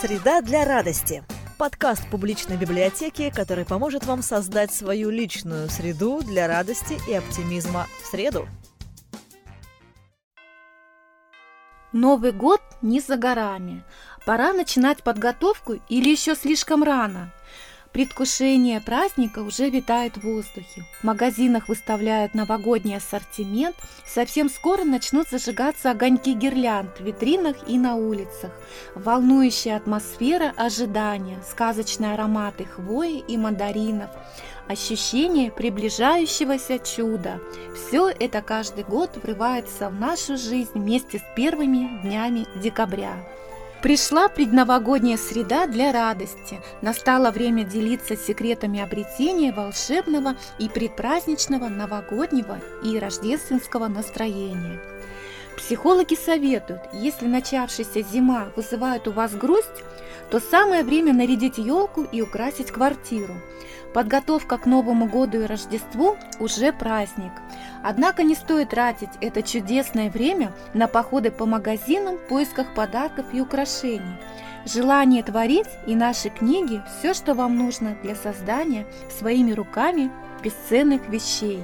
Среда для радости. Подкаст публичной библиотеки, который поможет вам создать свою личную среду для радости и оптимизма в среду. Новый год не за горами. Пора начинать подготовку или еще слишком рано? Предвкушение праздника уже витает в воздухе. В магазинах выставляют новогодний ассортимент. Совсем скоро начнут зажигаться огоньки гирлянд в витринах и на улицах. Волнующая атмосфера ожидания, сказочные ароматы хвои и мандаринов, ощущение приближающегося чуда. Все это каждый год врывается в нашу жизнь вместе с первыми днями декабря. Пришла предновогодняя среда для радости. Настало время делиться секретами обретения волшебного и предпраздничного новогоднего и рождественского настроения. Психологи советуют, если начавшаяся зима вызывает у вас грусть, то самое время нарядить елку и украсить квартиру. Подготовка к Новому году и Рождеству уже праздник. Однако не стоит тратить это чудесное время на походы по магазинам в поисках подарков и украшений. Желание творить и наши книги – все, что вам нужно для создания своими руками бесценных вещей.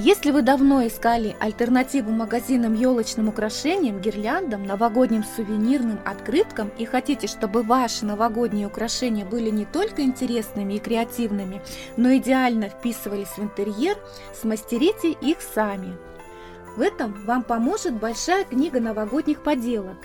Если вы давно искали альтернативу магазинам елочным украшениям, гирляндам, новогодним сувенирным открыткам и хотите, чтобы ваши новогодние украшения были не только интересными и креативными, но идеально вписывались в интерьер, смастерите их сами – в этом вам поможет большая книга новогодних поделок.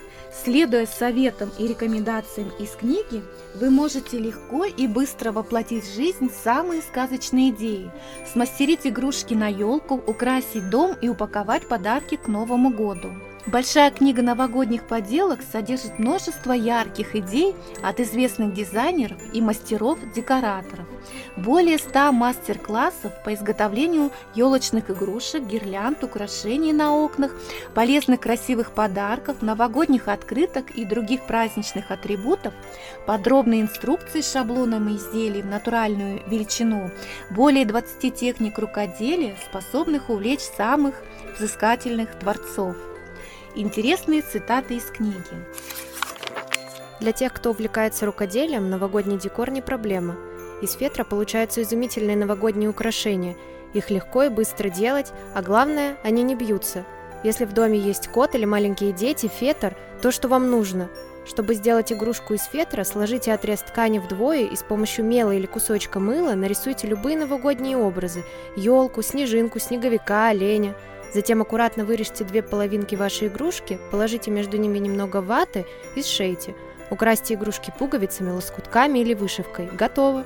Следуя советам и рекомендациям из книги, вы можете легко и быстро воплотить в жизнь самые сказочные идеи, смастерить игрушки на елку, украсить дом и упаковать подарки к Новому году. Большая книга новогодних поделок содержит множество ярких идей от известных дизайнеров и мастеров-декораторов. Более 100 мастер-классов по изготовлению елочных игрушек, гирлянд, украшений на окнах, полезных красивых подарков, новогодних открыток и других праздничных атрибутов, подробные инструкции с шаблоном изделий в натуральную величину, более 20 техник рукоделия, способных увлечь самых взыскательных творцов. Интересные цитаты из книги. Для тех, кто увлекается рукоделием, новогодний декор не проблема. Из фетра получаются изумительные новогодние украшения. Их легко и быстро делать, а главное, они не бьются. Если в доме есть кот или маленькие дети, фетр – то, что вам нужно. Чтобы сделать игрушку из фетра, сложите отрез ткани вдвое и с помощью мела или кусочка мыла нарисуйте любые новогодние образы – елку, снежинку, снеговика, оленя – Затем аккуратно вырежьте две половинки вашей игрушки, положите между ними немного ваты и сшейте. Украсьте игрушки пуговицами, лоскутками или вышивкой. Готово!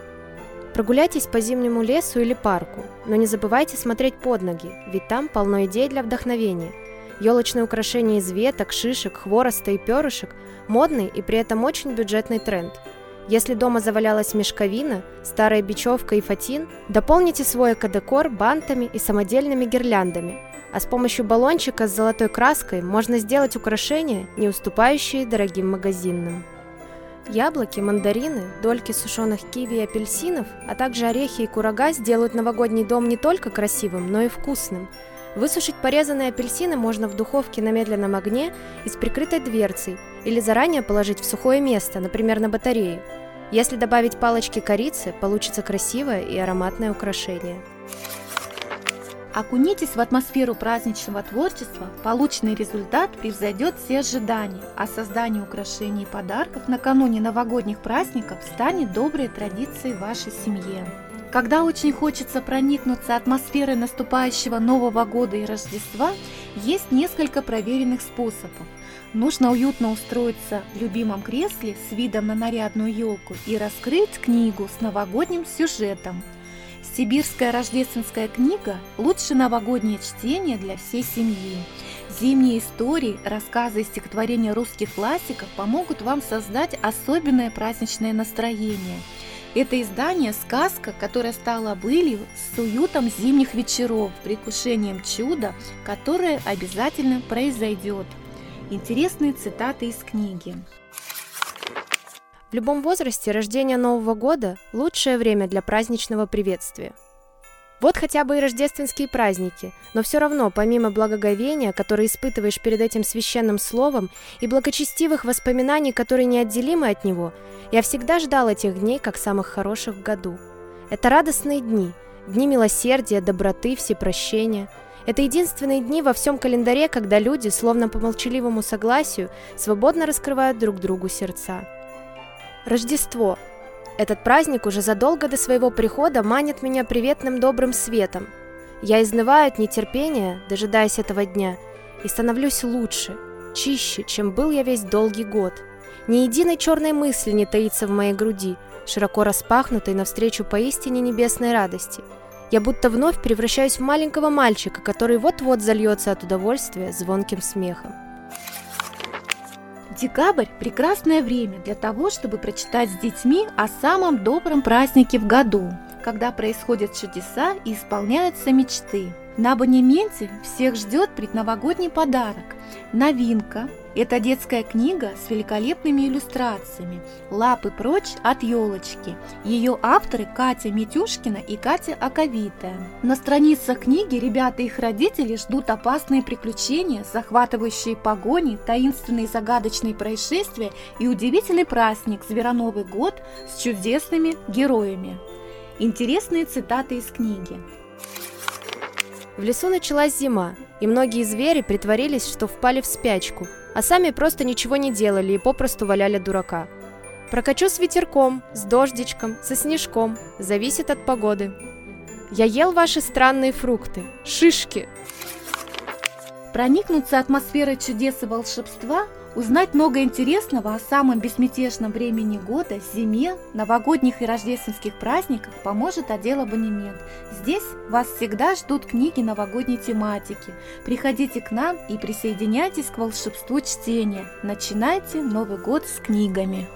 Прогуляйтесь по зимнему лесу или парку, но не забывайте смотреть под ноги, ведь там полно идей для вдохновения. Елочные украшения из веток, шишек, хвороста и перышек – модный и при этом очень бюджетный тренд. Если дома завалялась мешковина, старая бечевка и фатин, дополните свой экодекор бантами и самодельными гирляндами – а с помощью баллончика с золотой краской можно сделать украшения, не уступающие дорогим магазинным. Яблоки, мандарины, дольки сушеных киви и апельсинов, а также орехи и курага сделают новогодний дом не только красивым, но и вкусным. Высушить порезанные апельсины можно в духовке на медленном огне и с прикрытой дверцей, или заранее положить в сухое место, например, на батарею. Если добавить палочки корицы, получится красивое и ароматное украшение. Окунитесь в атмосферу праздничного творчества, полученный результат превзойдет все ожидания, а создание украшений и подарков накануне новогодних праздников станет доброй традицией вашей семье. Когда очень хочется проникнуться атмосферой наступающего Нового года и Рождества, есть несколько проверенных способов. Нужно уютно устроиться в любимом кресле с видом на нарядную елку и раскрыть книгу с новогодним сюжетом – Сибирская рождественская книга – лучшее новогоднее чтение для всей семьи. Зимние истории, рассказы и стихотворения русских классиков помогут вам создать особенное праздничное настроение. Это издание – сказка, которая стала былью с уютом зимних вечеров, предвкушением чуда, которое обязательно произойдет. Интересные цитаты из книги. В любом возрасте рождение Нового года – лучшее время для праздничного приветствия. Вот хотя бы и рождественские праздники, но все равно, помимо благоговения, которое испытываешь перед этим священным словом, и благочестивых воспоминаний, которые неотделимы от него, я всегда ждал этих дней как самых хороших в году. Это радостные дни, дни милосердия, доброты, всепрощения. Это единственные дни во всем календаре, когда люди, словно по молчаливому согласию, свободно раскрывают друг другу сердца. Рождество этот праздник уже задолго до своего прихода манит меня приветным добрым светом. Я изнываю от нетерпения, дожидаясь этого дня, и становлюсь лучше, чище, чем был я весь долгий год. Ни единой черной мысли не таится в моей груди, широко распахнутой навстречу поистине небесной радости. Я будто вновь превращаюсь в маленького мальчика, который вот-вот зальется от удовольствия звонким смехом. Декабрь – прекрасное время для того, чтобы прочитать с детьми о самом добром празднике в году, когда происходят чудеса и исполняются мечты. На абонементе всех ждет предновогодний подарок – новинка это детская книга с великолепными иллюстрациями «Лапы прочь от елочки». Ее авторы Катя Митюшкина и Катя Аковитая. На страницах книги ребята и их родители ждут опасные приключения, захватывающие погони, таинственные загадочные происшествия и удивительный праздник Звероновый год с чудесными героями. Интересные цитаты из книги. В лесу началась зима, и многие звери притворились, что впали в спячку – а сами просто ничего не делали и попросту валяли дурака. Прокачу с ветерком, с дождичком, со снежком, зависит от погоды. Я ел ваши странные фрукты, шишки. Проникнуться атмосферой чудес и волшебства Узнать много интересного о самом безмятежном времени года, зиме, новогодних и рождественских праздниках поможет отдел абонемент. Здесь вас всегда ждут книги новогодней тематики. Приходите к нам и присоединяйтесь к волшебству чтения. Начинайте Новый год с книгами.